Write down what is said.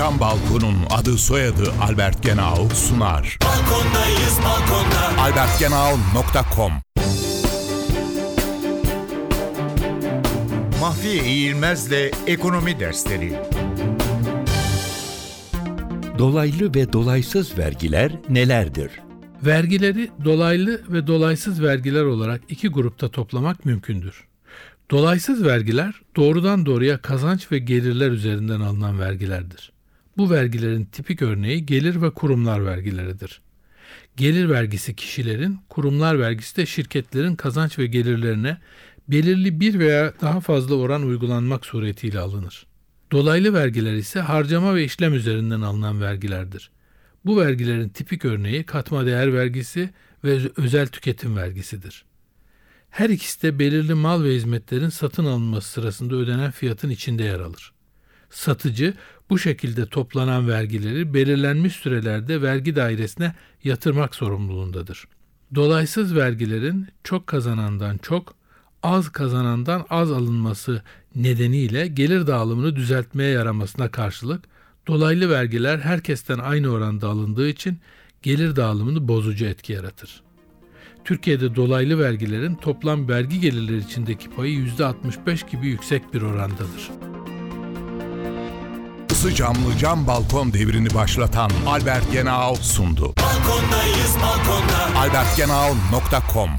cam balkonun adı soyadı Albert Genau sunar. Balkondayız balkonda. albertgenau.com Mahfiye İğilmez'le Ekonomi Dersleri Dolaylı ve dolaysız vergiler nelerdir? Vergileri dolaylı ve dolaysız vergiler olarak iki grupta toplamak mümkündür. Dolaysız vergiler doğrudan doğruya kazanç ve gelirler üzerinden alınan vergilerdir. Bu vergilerin tipik örneği gelir ve kurumlar vergileridir. Gelir vergisi kişilerin, kurumlar vergisi de şirketlerin kazanç ve gelirlerine belirli bir veya daha fazla oran uygulanmak suretiyle alınır. Dolaylı vergiler ise harcama ve işlem üzerinden alınan vergilerdir. Bu vergilerin tipik örneği katma değer vergisi ve öz- özel tüketim vergisidir. Her ikisi de belirli mal ve hizmetlerin satın alınması sırasında ödenen fiyatın içinde yer alır. Satıcı bu şekilde toplanan vergileri belirlenmiş sürelerde vergi dairesine yatırmak sorumluluğundadır. Dolaysız vergilerin çok kazanandan çok, az kazanandan az alınması nedeniyle gelir dağılımını düzeltmeye yaramasına karşılık dolaylı vergiler herkesten aynı oranda alındığı için gelir dağılımını bozucu etki yaratır. Türkiye'de dolaylı vergilerin toplam vergi gelirleri içindeki payı %65 gibi yüksek bir orandadır. Isı camlı cam balkon devrini başlatan Albert Genau sundu. Balkondayız balkonda. albertgenau.com